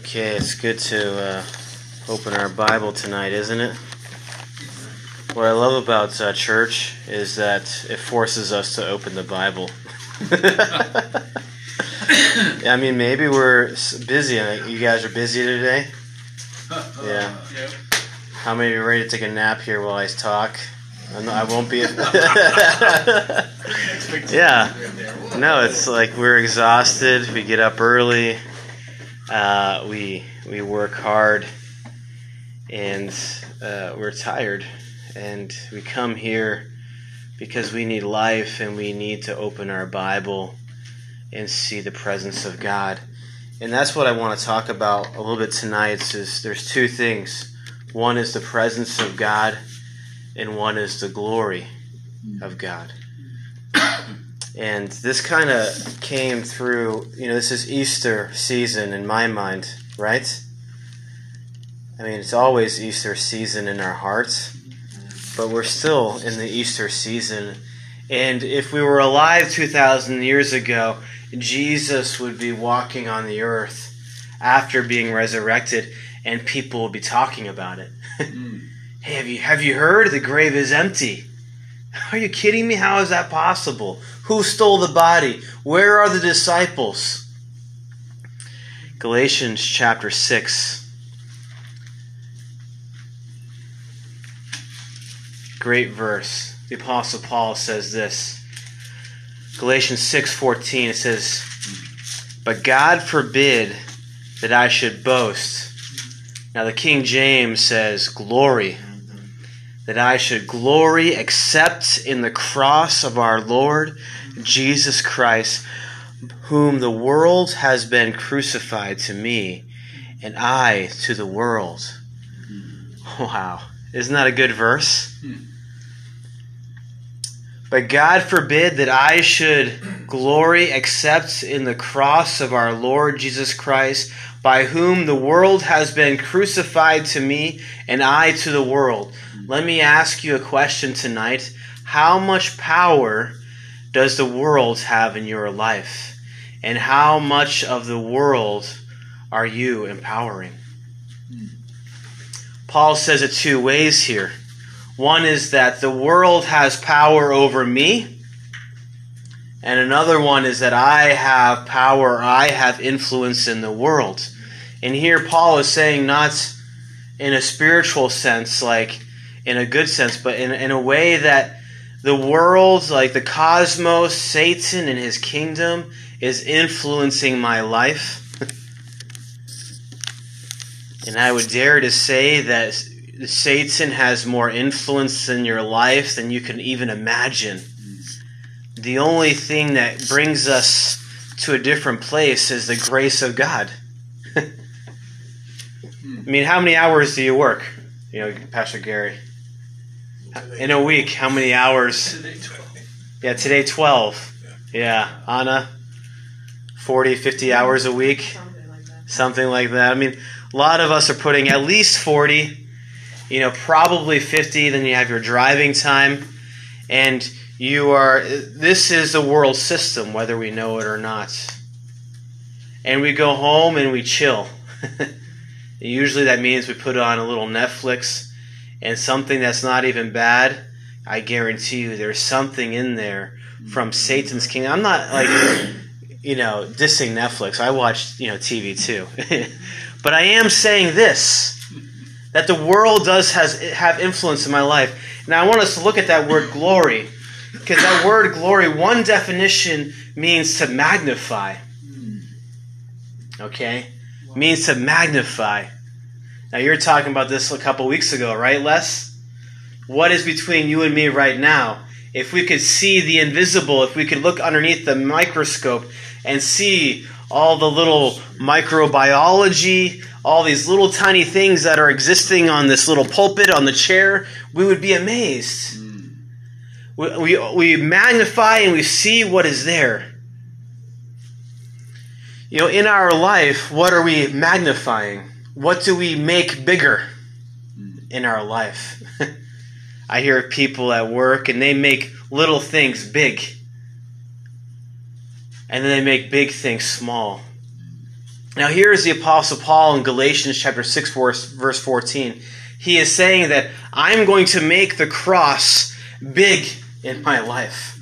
Okay, it's good to uh, open our Bible tonight, isn't it? What I love about uh, church is that it forces us to open the Bible. I mean, maybe we're busy. You guys are busy today? Yeah. How many are ready to take a nap here while I talk? I won't be. yeah. No, it's like we're exhausted. We get up early. Uh, we we work hard, and uh, we're tired, and we come here because we need life, and we need to open our Bible and see the presence of God. And that's what I want to talk about a little bit tonight. Is there's two things. One is the presence of God, and one is the glory of God. And this kind of came through, you know, this is Easter season in my mind, right? I mean, it's always Easter season in our hearts, but we're still in the Easter season. And if we were alive 2,000 years ago, Jesus would be walking on the earth after being resurrected, and people would be talking about it. Hey, have you, have you heard? The grave is empty. Are you kidding me? How is that possible? Who stole the body? Where are the disciples? Galatians chapter 6. Great verse. The apostle Paul says this. Galatians 6:14 it says, "But God forbid that I should boast." Now the King James says, "Glory." That I should glory except in the cross of our Lord Jesus Christ, whom the world has been crucified to me, and I to the world. Wow. Isn't that a good verse? But God forbid that I should glory except in the cross of our Lord Jesus Christ, by whom the world has been crucified to me, and I to the world. Let me ask you a question tonight. How much power does the world have in your life? And how much of the world are you empowering? Paul says it two ways here. One is that the world has power over me, and another one is that I have power, I have influence in the world. And here Paul is saying not in a spiritual sense, like in a good sense, but in, in a way that the world, like the cosmos, Satan and his kingdom, is influencing my life. and I would dare to say that Satan has more influence in your life than you can even imagine. The only thing that brings us to a different place is the grace of God. Hmm. I mean, how many hours do you work? You know, Pastor Gary. In a week, how many hours? Today, 12. Yeah, today 12. Yeah, Anna, 40, 50 hours a week. Something like that. Something like that. I mean, a lot of us are putting at least 40, you know, probably 50. Then you have your driving time. And you are, this is the world system, whether we know it or not. And we go home and we chill. Usually that means we put on a little Netflix and something that's not even bad, I guarantee you there's something in there from mm-hmm. Satan's kingdom. I'm not like, you know, dissing Netflix. I watch, you know, TV too. but I am saying this that the world does has have influence in my life. Now I want us to look at that word glory because that word glory one definition means to magnify. Mm. Okay? Means to magnify. Now you're talking about this a couple weeks ago, right, Les? What is between you and me right now? If we could see the invisible, if we could look underneath the microscope and see all the little microbiology, all these little tiny things that are existing on this little pulpit, on the chair, we would be amazed. We, we, we magnify and we see what is there. You know, in our life, what are we magnifying? What do we make bigger mm-hmm. in our life? I hear people at work and they make little things big. And then they make big things small. Now, here is the Apostle Paul in Galatians chapter 6, verse 14. He is saying that I'm going to make the cross big in my life.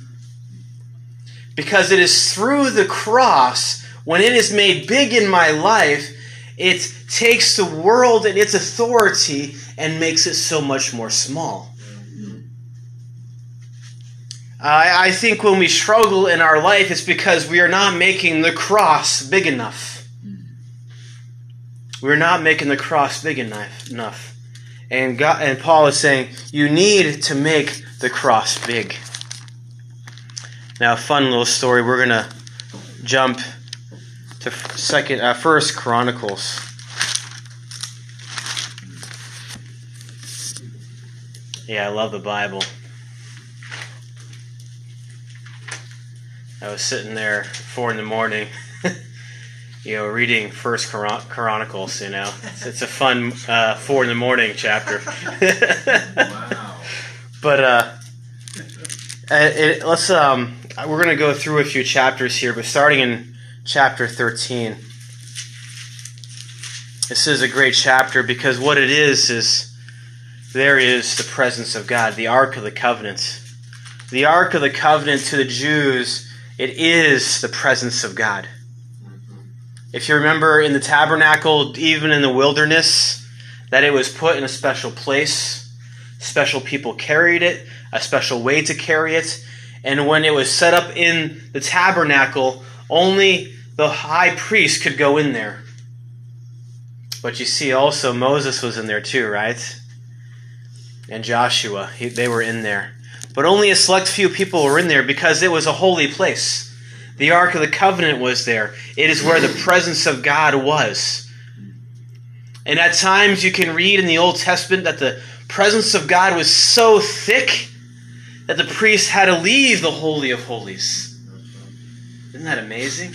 Because it is through the cross, when it is made big in my life, it takes the world and its authority and makes it so much more small. I, I think when we struggle in our life, it's because we are not making the cross big enough. We're not making the cross big enough. enough. And, God, and Paul is saying, you need to make the cross big. Now, fun little story. We're going to jump to second, uh, First Chronicles. Yeah, I love the Bible. I was sitting there four in the morning, you know, reading First Chronicles. You know, it's, it's a fun uh, four in the morning chapter. wow. But uh, it, let's um, we're to go through a few chapters here, but starting in chapter thirteen. This is a great chapter because what it is is there is the presence of God, the Ark of the Covenant. The Ark of the Covenant to the Jews it is the presence of God. If you remember in the tabernacle, even in the wilderness, that it was put in a special place, special people carried it, a special way to carry it, and when it was set up in the tabernacle, only the high priest could go in there. But you see, also Moses was in there too, right? And Joshua, he, they were in there. But only a select few people were in there because it was a holy place. The Ark of the Covenant was there. It is where the presence of God was. And at times you can read in the Old Testament that the presence of God was so thick that the priest had to leave the Holy of Holies. Isn't that amazing?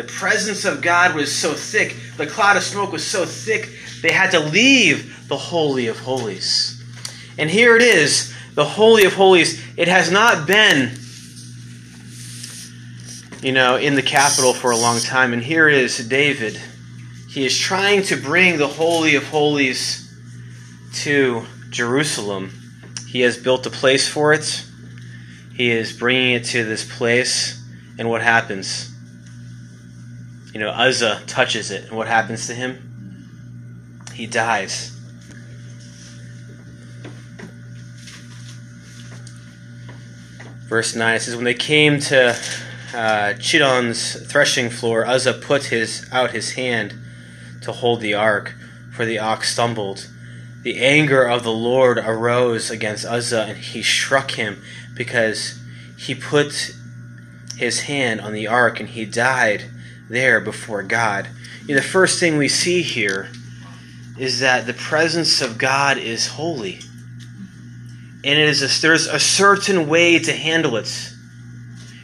The presence of God was so thick, the cloud of smoke was so thick, they had to leave the Holy of Holies. And here it is the Holy of Holies, it has not been, you know, in the capital for a long time. And here is David. He is trying to bring the Holy of Holies to Jerusalem. He has built a place for it. He is bringing it to this place. And what happens? You know, Uzzah touches it. And what happens to him? He dies. Verse 9 it says, When they came to uh, Chidon's threshing floor, Uzzah put his out his hand to hold the ark, for the ox stumbled. The anger of the Lord arose against Uzzah, and he struck him because he put his hand on the ark, and he died there before God. You know, the first thing we see here is that the presence of God is holy and it is a, there's a certain way to handle it.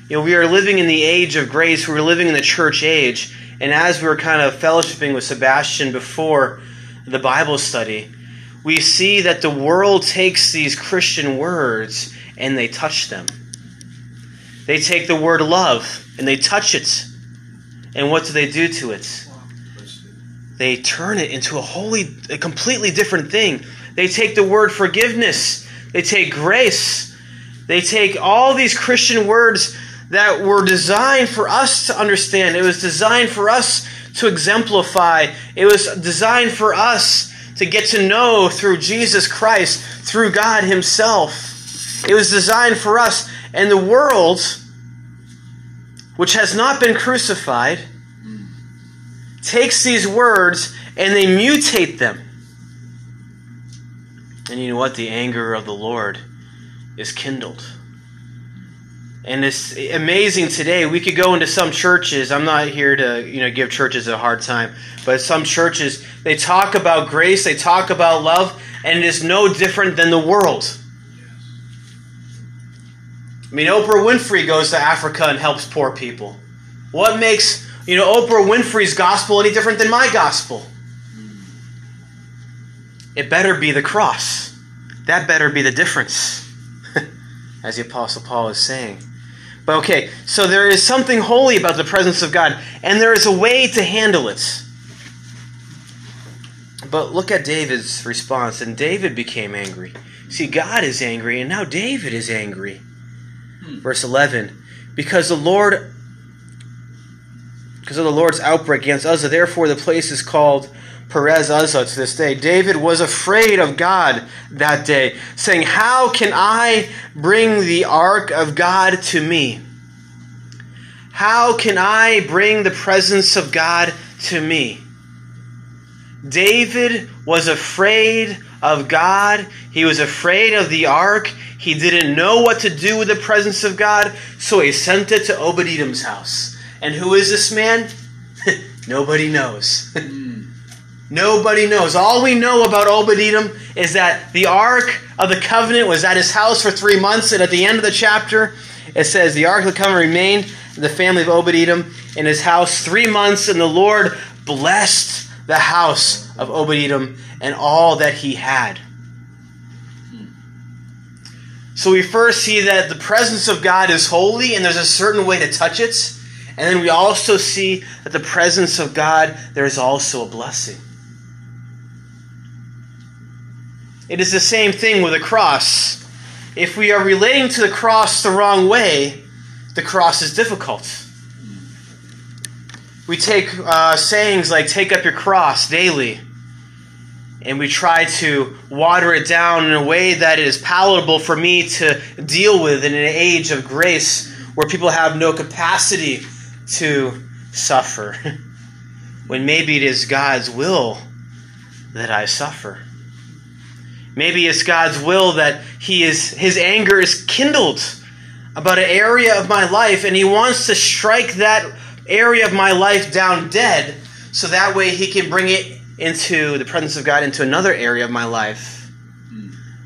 You know, we are living in the age of grace. We're living in the church age, and as we were kind of fellowshipping with Sebastian before the Bible study, we see that the world takes these Christian words and they touch them. They take the word love and they touch it. And what do they do to it? They turn it into a wholly, a completely different thing. They take the word forgiveness they take grace. They take all these Christian words that were designed for us to understand. It was designed for us to exemplify. It was designed for us to get to know through Jesus Christ, through God Himself. It was designed for us. And the world, which has not been crucified, takes these words and they mutate them. And you know what? The anger of the Lord is kindled. And it's amazing today. We could go into some churches. I'm not here to, you know, give churches a hard time, but some churches they talk about grace, they talk about love, and it is no different than the world. I mean, Oprah Winfrey goes to Africa and helps poor people. What makes, you know, Oprah Winfrey's gospel any different than my gospel? It better be the cross. That better be the difference, as the Apostle Paul is saying. But okay, so there is something holy about the presence of God, and there is a way to handle it. But look at David's response, and David became angry. See, God is angry, and now David is angry. Hmm. Verse 11 Because the Lord because of the Lord's outbreak against Uzzah. Therefore, the place is called Perez Uzzah to this day. David was afraid of God that day, saying, How can I bring the ark of God to me? How can I bring the presence of God to me? David was afraid of God. He was afraid of the ark. He didn't know what to do with the presence of God, so he sent it to Edom's house. And who is this man? Nobody knows. Nobody knows. All we know about Edom is that the Ark of the Covenant was at his house for three months, and at the end of the chapter, it says the Ark of the Covenant remained in the family of Edom in his house three months, and the Lord blessed the house of Obed Edom and all that he had. So we first see that the presence of God is holy, and there's a certain way to touch it. And then we also see that the presence of God, there is also a blessing. It is the same thing with a cross. If we are relating to the cross the wrong way, the cross is difficult. We take uh, sayings like take up your cross daily, and we try to water it down in a way that it is palatable for me to deal with in an age of grace where people have no capacity to suffer when maybe it is God's will that I suffer. Maybe it's God's will that he is his anger is kindled about an area of my life and he wants to strike that area of my life down dead so that way he can bring it into the presence of God into another area of my life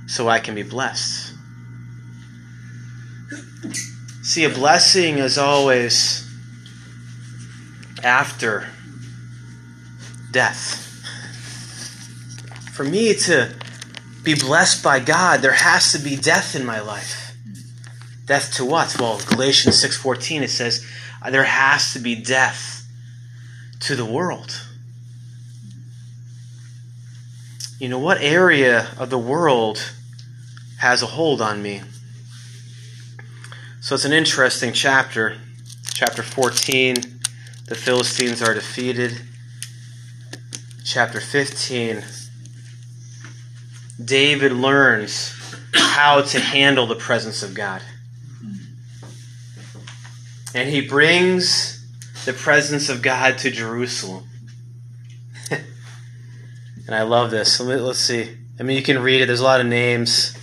so I can be blessed. See, a blessing is always after death. For me to be blessed by God, there has to be death in my life. Death to what? Well, Galatians 6:14 it says there has to be death to the world. You know what area of the world has a hold on me? So it's an interesting chapter, chapter 14 the Philistines are defeated. Chapter 15 David learns how to handle the presence of God. And he brings the presence of God to Jerusalem. And I love this. Let's see. I mean, you can read it, there's a lot of names.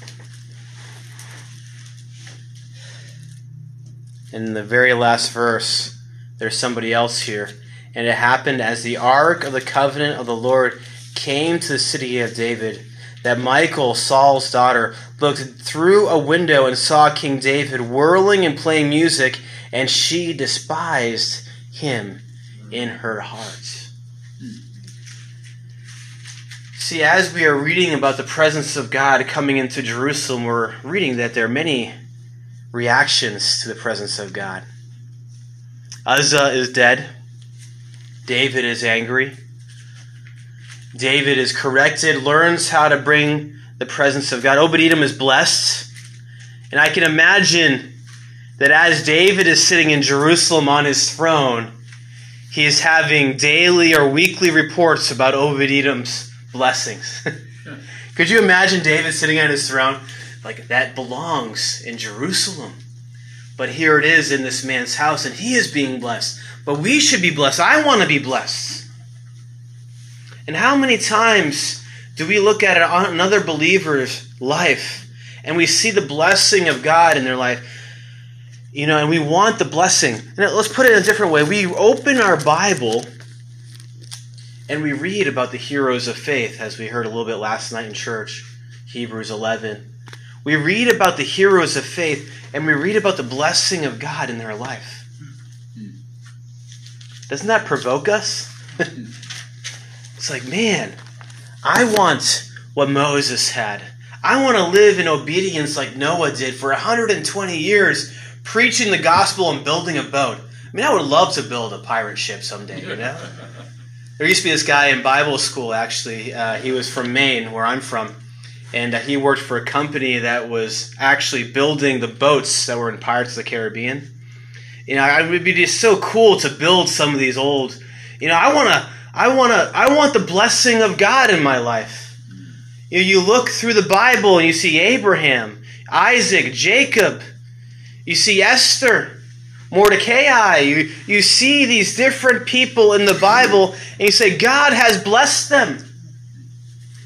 In the very last verse, there's somebody else here. And it happened as the ark of the covenant of the Lord came to the city of David that Michal, Saul's daughter, looked through a window and saw King David whirling and playing music, and she despised him in her heart. See, as we are reading about the presence of God coming into Jerusalem, we're reading that there are many reactions to the presence of God. Uzzah is dead. David is angry. David is corrected, learns how to bring the presence of God. Obed Edom is blessed. And I can imagine that as David is sitting in Jerusalem on his throne, he is having daily or weekly reports about Obed Edom's blessings. Could you imagine David sitting on his throne? Like, that belongs in Jerusalem. But here it is in this man's house, and he is being blessed. But we should be blessed. I want to be blessed. And how many times do we look at another believer's life and we see the blessing of God in their life? You know, and we want the blessing. And let's put it in a different way. We open our Bible and we read about the heroes of faith, as we heard a little bit last night in church, Hebrews 11. We read about the heroes of faith and we read about the blessing of God in their life. Doesn't that provoke us? it's like, man, I want what Moses had. I want to live in obedience like Noah did for 120 years, preaching the gospel and building a boat. I mean, I would love to build a pirate ship someday, you know? There used to be this guy in Bible school, actually. Uh, he was from Maine, where I'm from. And uh, he worked for a company that was actually building the boats that were in Pirates of the Caribbean. You know, it would be just so cool to build some of these old. You know, I want to. I want to. I want the blessing of God in my life. You, know, you look through the Bible and you see Abraham, Isaac, Jacob. You see Esther. Mordecai. You, you see these different people in the Bible, and you say, God has blessed them.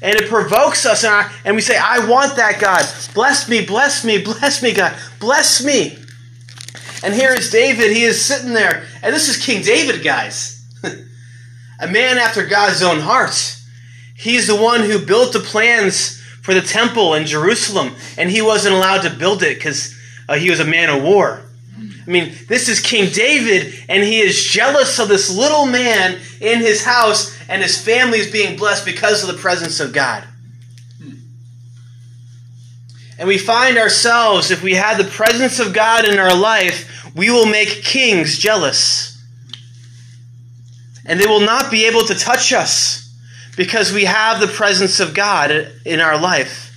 And it provokes us, and, I, and we say, I want that, God. Bless me, bless me, bless me, God. Bless me. And here is David. He is sitting there. And this is King David, guys. A man after God's own heart. He's the one who built the plans for the temple in Jerusalem, and he wasn't allowed to build it because uh, he was a man of war. I mean, this is King David, and he is jealous of this little man in his house, and his family is being blessed because of the presence of God. And we find ourselves, if we had the presence of God in our life, we will make kings jealous. And they will not be able to touch us because we have the presence of God in our life.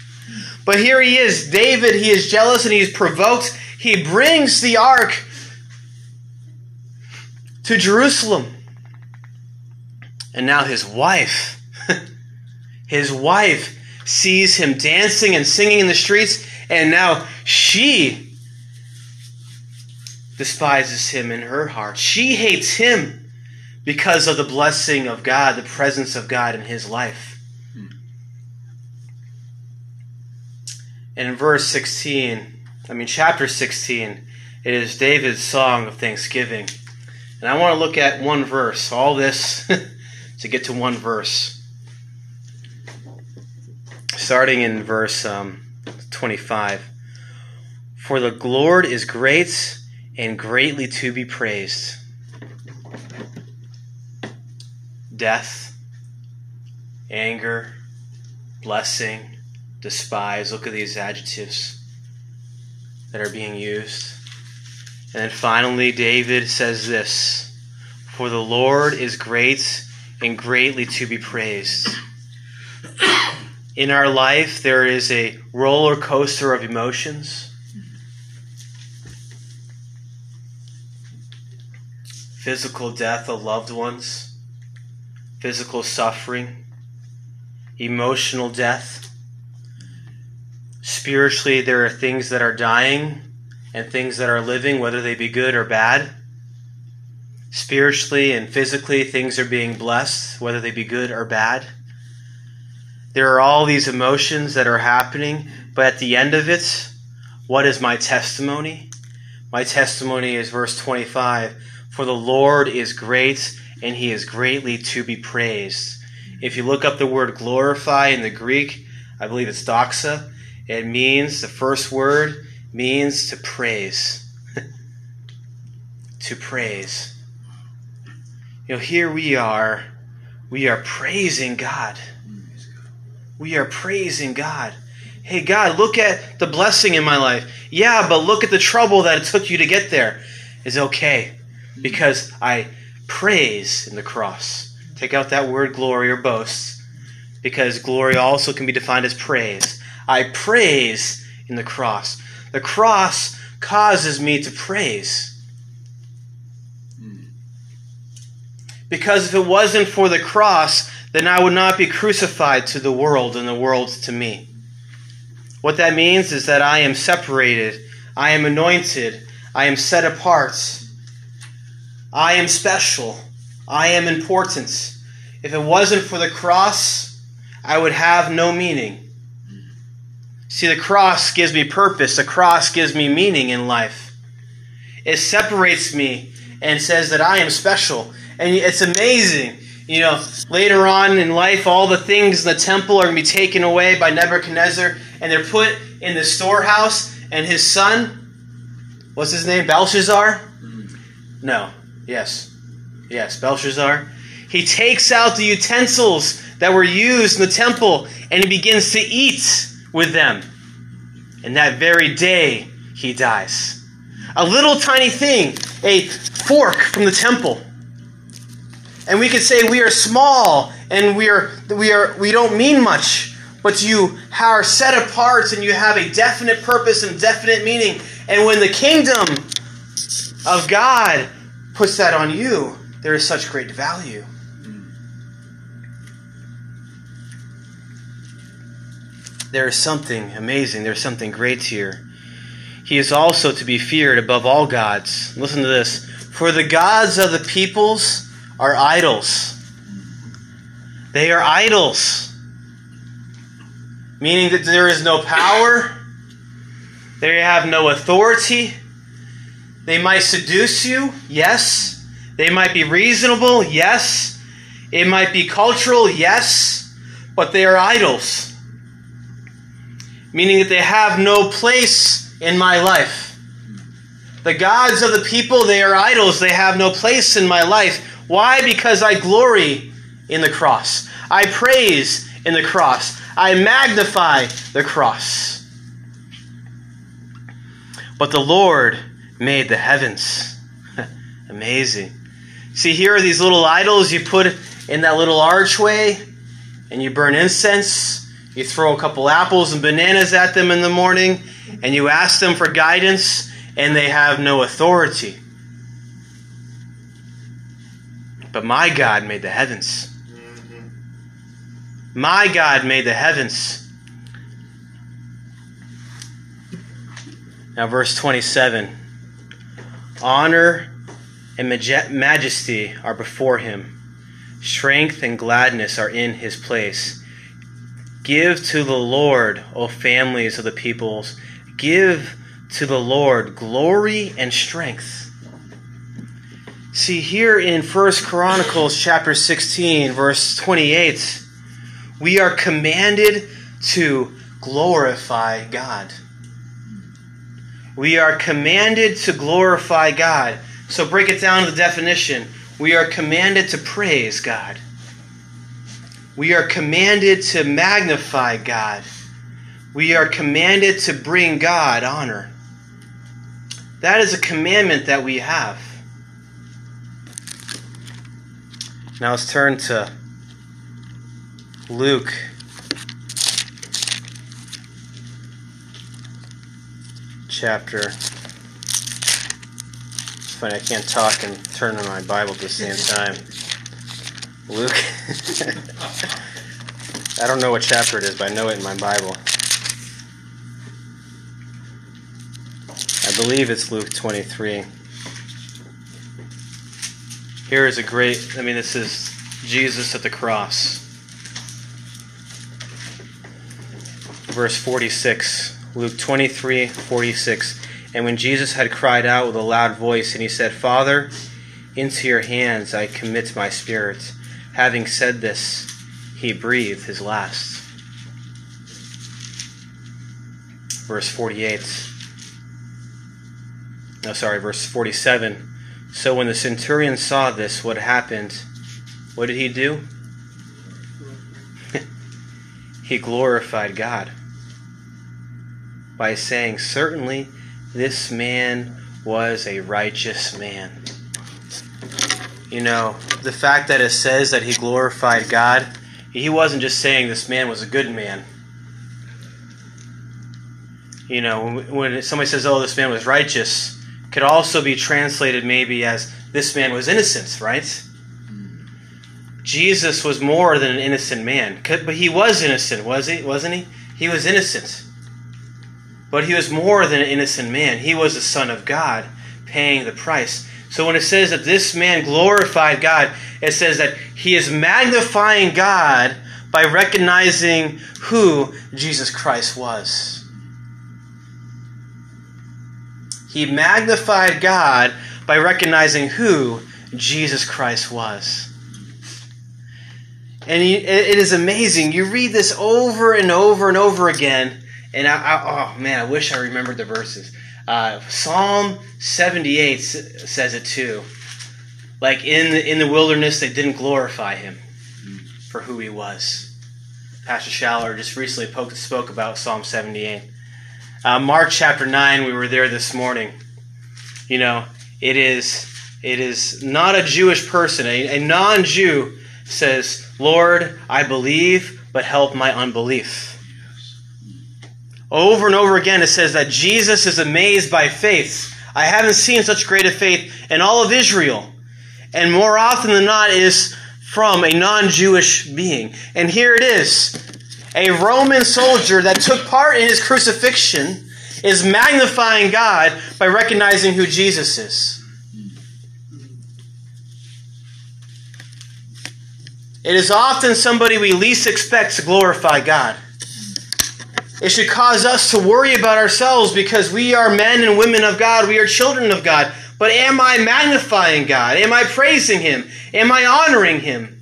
But here he is, David, he is jealous and he is provoked he brings the ark to Jerusalem. And now his wife, his wife sees him dancing and singing in the streets, and now she despises him in her heart. She hates him because of the blessing of God, the presence of God in his life. And in verse 16, I mean, chapter 16, it is David's song of thanksgiving. And I want to look at one verse, all this to get to one verse. Starting in verse um, 25. For the Lord is great and greatly to be praised. Death, anger, blessing, despise. Look at these adjectives that are being used. And then finally, David says this For the Lord is great and greatly to be praised. In our life, there is a roller coaster of emotions. Physical death of loved ones, physical suffering, emotional death Spiritually, there are things that are dying and things that are living, whether they be good or bad. Spiritually and physically, things are being blessed, whether they be good or bad. There are all these emotions that are happening, but at the end of it, what is my testimony? My testimony is verse 25 For the Lord is great, and he is greatly to be praised. If you look up the word glorify in the Greek, I believe it's doxa, it means, the first word means to praise. to praise. You know, here we are, we are praising God. We are praising God. Hey, God, look at the blessing in my life. Yeah, but look at the trouble that it took you to get there. Is okay because I praise in the cross. Take out that word glory or boast because glory also can be defined as praise. I praise in the cross. The cross causes me to praise. Because if it wasn't for the cross, then I would not be crucified to the world and the world to me. What that means is that I am separated, I am anointed, I am set apart, I am special, I am important. If it wasn't for the cross, I would have no meaning. See, the cross gives me purpose, the cross gives me meaning in life. It separates me and says that I am special. And it's amazing. You know, later on in life, all the things in the temple are going to be taken away by Nebuchadnezzar, and they're put in the storehouse, and his son, what's his name? Belshazzar? No. Yes. Yes, Belshazzar. He takes out the utensils that were used in the temple, and he begins to eat with them. And that very day, he dies. a little tiny thing, a fork from the temple. And we could say we are small and we are we are we don't mean much, but you are set apart and you have a definite purpose and definite meaning. And when the kingdom of God puts that on you, there is such great value. There is something amazing. There's something great here. He is also to be feared above all gods. Listen to this. For the gods of the peoples are idols. They are idols. Meaning that there is no power, they have no authority. They might seduce you, yes. They might be reasonable, yes. It might be cultural, yes. But they are idols. Meaning that they have no place in my life. The gods of the people, they are idols. They have no place in my life. Why? Because I glory in the cross. I praise in the cross. I magnify the cross. But the Lord made the heavens. Amazing. See, here are these little idols you put in that little archway, and you burn incense. You throw a couple apples and bananas at them in the morning, and you ask them for guidance, and they have no authority. But my God made the heavens. My God made the heavens. Now, verse 27 Honor and majesty are before him, strength and gladness are in his place. Give to the Lord, O families of the peoples, give to the Lord glory and strength. See, here in First Chronicles chapter 16, verse 28, we are commanded to glorify God. We are commanded to glorify God. So break it down to the definition. We are commanded to praise God. We are commanded to magnify God. We are commanded to bring God honor. That is a commandment that we have. Now let's turn to Luke chapter. It's funny, I can't talk and turn on my Bible at the same time. Luke. I don't know what chapter it is, but I know it in my Bible. I believe it's Luke 23. Here is a great, I mean, this is Jesus at the cross. Verse 46. Luke 23 46. And when Jesus had cried out with a loud voice, and he said, Father, into your hands I commit my spirit. Having said this, he breathed his last. Verse 48. No, sorry, verse 47. So when the centurion saw this, what happened? What did he do? he glorified God by saying, Certainly this man was a righteous man. You know, the fact that it says that he glorified God, he wasn't just saying this man was a good man. You know, when somebody says, oh, this man was righteous, could also be translated maybe as this man was innocent, right? Jesus was more than an innocent man, but he was innocent, was he? Wasn't he? He was innocent. But he was more than an innocent man. He was the Son of God, paying the price. So when it says that this man glorified God, it says that he is magnifying God by recognizing who Jesus Christ was. He magnified God by recognizing who Jesus Christ was. And it is amazing. You read this over and over and over again, and I, I, oh man, I wish I remembered the verses. Uh, Psalm 78 says it too. Like in the, in the wilderness, they didn't glorify him for who he was. Pastor Schaller just recently spoke about Psalm 78. Uh, Mark chapter 9, we were there this morning. You know, it is it is not a Jewish person. A, a non-Jew says, "Lord, I believe, but help my unbelief." Over and over again, it says that Jesus is amazed by faith. I haven't seen such great a faith in all of Israel. And more often than not, is from a non Jewish being. And here it is a Roman soldier that took part in his crucifixion is magnifying God by recognizing who Jesus is. It is often somebody we least expect to glorify God. It should cause us to worry about ourselves because we are men and women of God. We are children of God. But am I magnifying God? Am I praising Him? Am I honoring Him?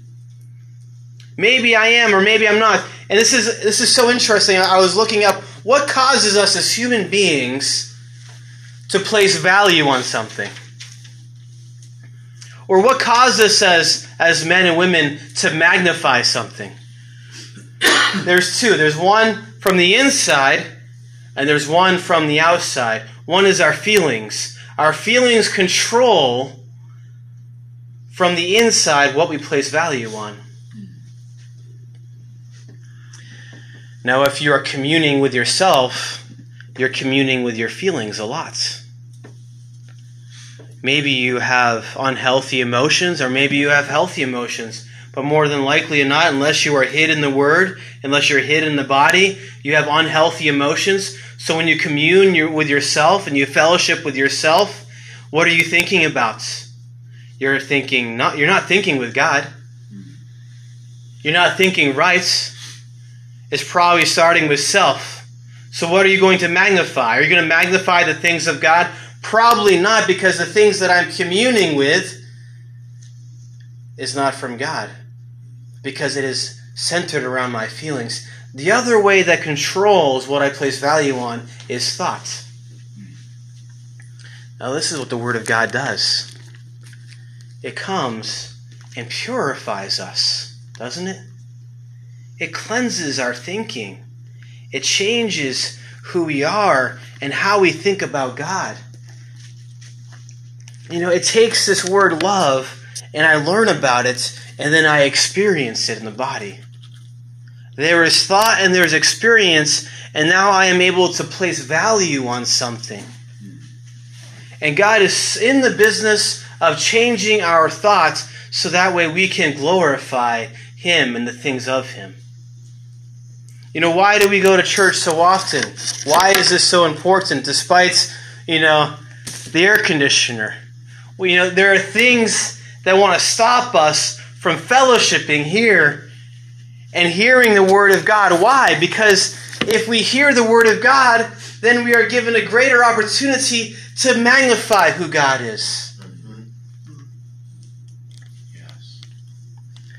Maybe I am, or maybe I'm not. And this is this is so interesting. I was looking up what causes us as human beings to place value on something. Or what causes us as, as men and women to magnify something? There's two. There's one from the inside, and there's one from the outside. One is our feelings. Our feelings control from the inside what we place value on. Now, if you are communing with yourself, you're communing with your feelings a lot. Maybe you have unhealthy emotions, or maybe you have healthy emotions. But more than likely or not, unless you are hid in the Word, unless you're hid in the body, you have unhealthy emotions. So when you commune with yourself and you fellowship with yourself, what are you thinking about? You're thinking not. You're not thinking with God. You're not thinking right. It's probably starting with self. So what are you going to magnify? Are you going to magnify the things of God? Probably not, because the things that I'm communing with is not from God because it is centered around my feelings. The other way that controls what I place value on is thoughts. Now, this is what the Word of God does it comes and purifies us, doesn't it? It cleanses our thinking, it changes who we are and how we think about God. You know, it takes this word love and I learn about it and then I experience it in the body. There is thought and there's experience, and now I am able to place value on something. And God is in the business of changing our thoughts so that way we can glorify Him and the things of Him. You know, why do we go to church so often? Why is this so important despite, you know, the air conditioner? Well, you know, there are things that want to stop us from fellowshipping here and hearing the Word of God. Why? Because if we hear the Word of God, then we are given a greater opportunity to magnify who God is.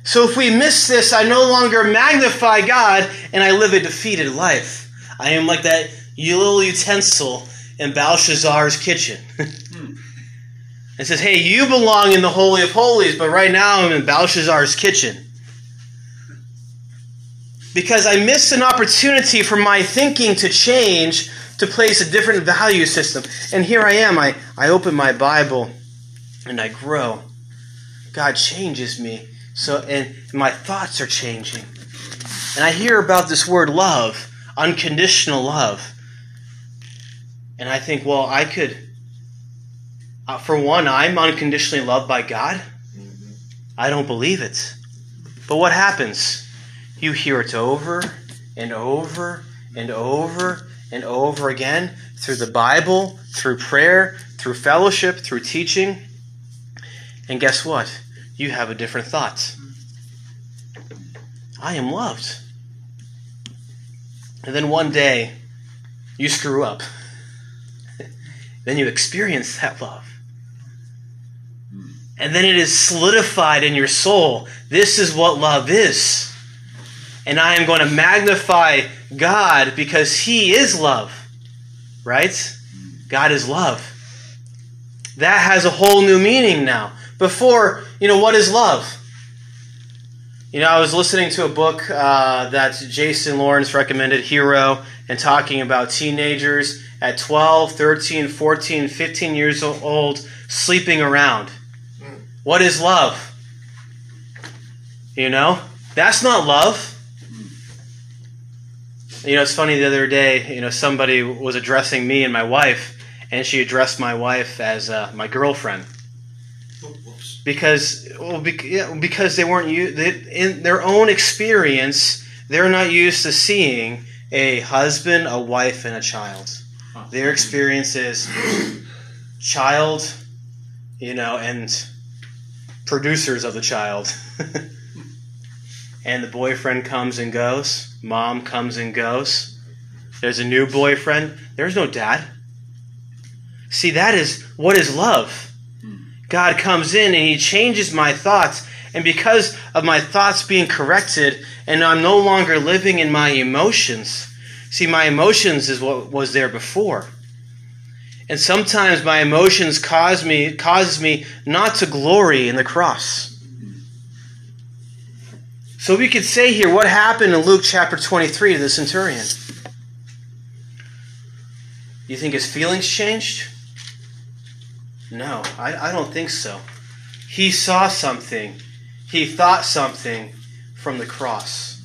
So if we miss this, I no longer magnify God and I live a defeated life. I am like that little utensil in Belshazzar's kitchen. Hmm. And says, Hey, you belong in the Holy of Holies, but right now I'm in Belshazzar's kitchen. Because I missed an opportunity for my thinking to change to place a different value system. And here I am. I, I open my Bible and I grow. God changes me. So and my thoughts are changing. And I hear about this word love, unconditional love. And I think, well, I could uh, for one, I'm unconditionally loved by God. I don't believe it. But what happens? You hear it over and over and over and over again through the Bible, through prayer, through fellowship, through teaching. And guess what? You have a different thought. I am loved. And then one day, you screw up. then you experience that love and then it is solidified in your soul. This is what love is. And I am going to magnify God because He is love. Right? God is love. That has a whole new meaning now. Before, you know, what is love? You know, I was listening to a book uh, that Jason Lawrence recommended, Hero, and talking about teenagers at 12, 13, 14, 15 years old sleeping around. What is love? You know? That's not love. You know, it's funny the other day, you know, somebody was addressing me and my wife, and she addressed my wife as uh, my girlfriend. Because, well, because they weren't in their own experience, they're not used to seeing a husband, a wife, and a child. Their experience is child, you know, and producers of the child. and the boyfriend comes and goes, mom comes and goes. There's a new boyfriend. There's no dad. See, that is what is love. God comes in and He changes my thoughts. And because of my thoughts being corrected, and I'm no longer living in my emotions, see, my emotions is what was there before. And sometimes my emotions cause me causes me not to glory in the cross. So we could say here what happened in Luke chapter 23 to the centurion. You think his feelings changed? No, I, I don't think so. He saw something, he thought something from the cross.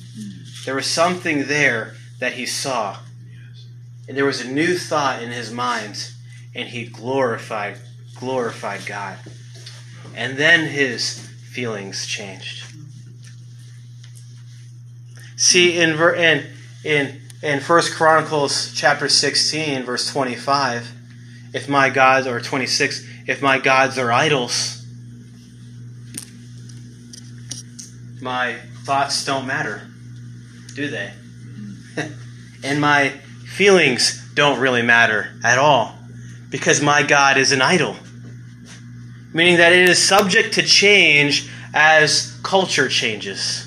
There was something there that he saw. And there was a new thought in his mind and he glorified glorified God. And then his feelings changed. See in in in in First Chronicles chapter 16 verse 25, if my gods or 26, if my gods are idols, my thoughts don't matter, do they? and my feelings don't really matter at all because my God is an idol. Meaning that it is subject to change as culture changes.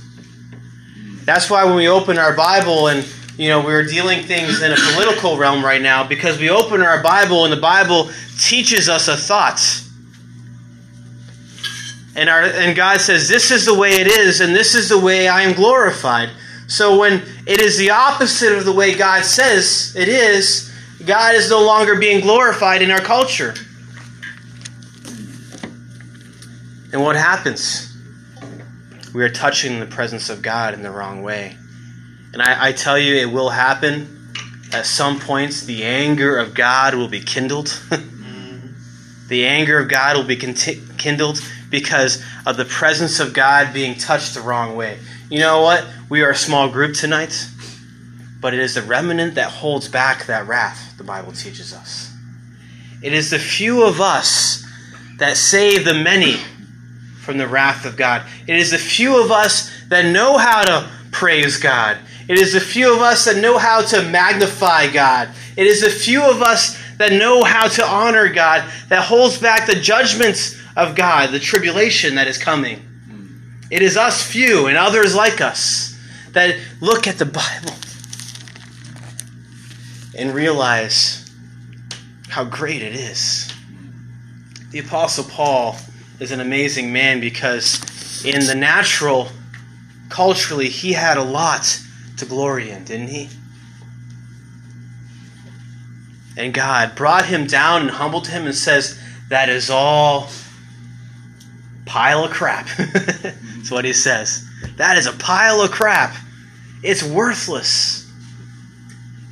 That's why when we open our Bible and you know we're dealing things in a political realm right now because we open our Bible and the Bible teaches us a thought. And our and God says this is the way it is and this is the way I am glorified. So when it is the opposite of the way God says it is, God is no longer being glorified in our culture. And what happens? We are touching the presence of God in the wrong way. And I, I tell you, it will happen. At some points, the anger of God will be kindled. the anger of God will be kindled because of the presence of God being touched the wrong way. You know what? We are a small group tonight but it is the remnant that holds back that wrath, the Bible teaches us. It is the few of us that save the many from the wrath of God. It is the few of us that know how to praise God. It is the few of us that know how to magnify God. It is the few of us that know how to honor God that holds back the judgments of God, the tribulation that is coming. It is us few and others like us that look at the Bible and realize how great it is. The Apostle Paul is an amazing man because in the natural, culturally, he had a lot to glory in, didn't he? And God brought him down and humbled him and says, That is all pile of crap. That's what he says. That is a pile of crap. It's worthless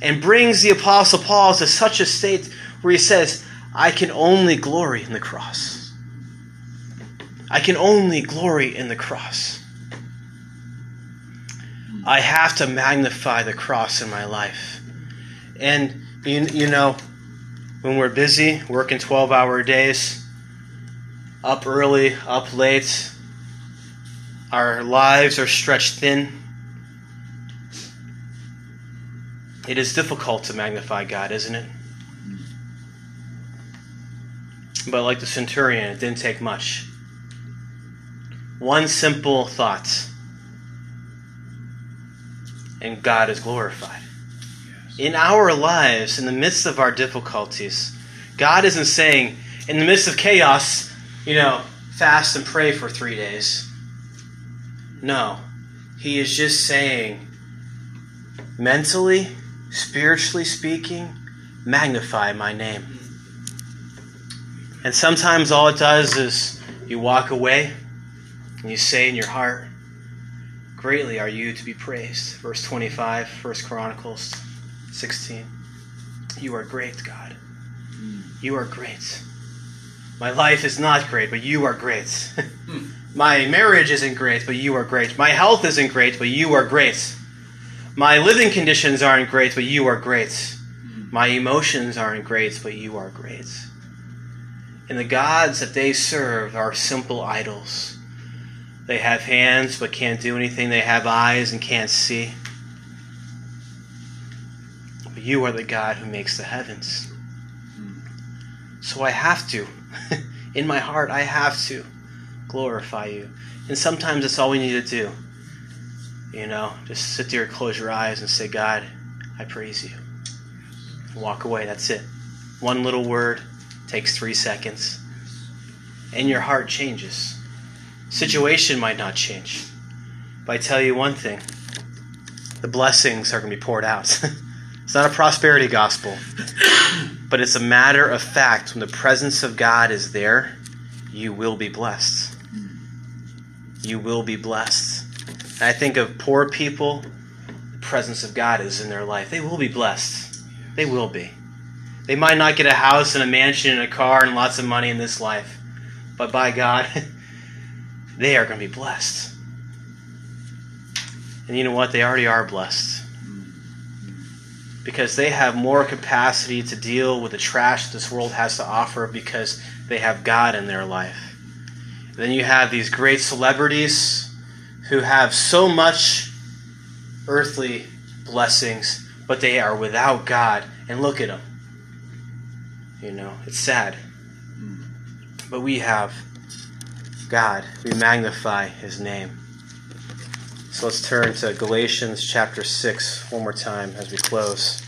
and brings the Apostle Paul to such a state where he says, I can only glory in the cross. I can only glory in the cross. I have to magnify the cross in my life. And, you, you know, when we're busy, working 12 hour days, up early, up late, our lives are stretched thin It is difficult to magnify God, isn't it? But like the centurion, it didn't take much. One simple thought, and God is glorified. In our lives, in the midst of our difficulties, God isn't saying, in the midst of chaos, you know, fast and pray for three days. No. He is just saying, mentally, spiritually speaking, magnify my name. And sometimes all it does is you walk away and you say in your heart, Greatly are you to be praised. Verse 25, 1 Chronicles 16. You are great, God. You are great. My life is not great, but you are great. Hmm. My marriage isn't great, but you are great. My health isn't great, but you are great. My living conditions aren't great, but you are great. My emotions aren't great, but you are great. And the gods that they serve are simple idols. They have hands but can't do anything. They have eyes and can't see. But you are the God who makes the heavens. So I have to. In my heart, I have to glorify you. And sometimes that's all we need to do. You know, just sit there, close your eyes, and say, God, I praise you. Walk away. That's it. One little word takes three seconds. And your heart changes. Situation might not change. But I tell you one thing the blessings are going to be poured out. it's not a prosperity gospel, but it's a matter of fact. When the presence of God is there, you will be blessed. You will be blessed. And I think of poor people, the presence of God is in their life. They will be blessed. They will be. They might not get a house and a mansion and a car and lots of money in this life, but by God, they are going to be blessed. And you know what? They already are blessed. Because they have more capacity to deal with the trash this world has to offer because they have God in their life. then you have these great celebrities who have so much earthly blessings, but they are without God. And look at them. You know, it's sad. But we have God. We magnify his name. So let's turn to Galatians chapter 6 one more time as we close.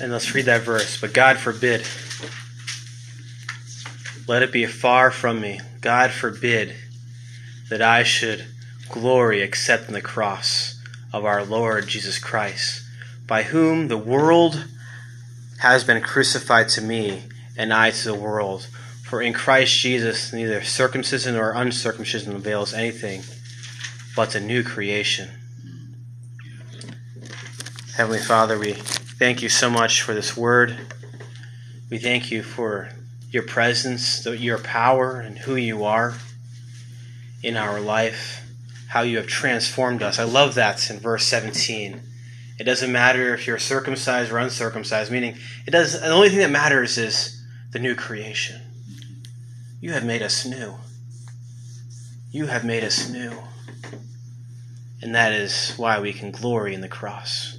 And let's read that verse. But God forbid. Let it be far from me. God forbid that I should glory except in the cross of our Lord Jesus Christ, by whom the world has been crucified to me, and I to the world. For in Christ Jesus neither circumcision nor uncircumcision avails anything, but a new creation. Heavenly Father, we thank you so much for this word. We thank you for your presence, your power, and who you are in our life how you have transformed us. I love that in verse 17. It doesn't matter if you're circumcised or uncircumcised, meaning it does the only thing that matters is the new creation. You have made us new. You have made us new. And that is why we can glory in the cross.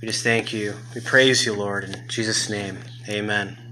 We just thank you. We praise you, Lord, in Jesus' name. Amen.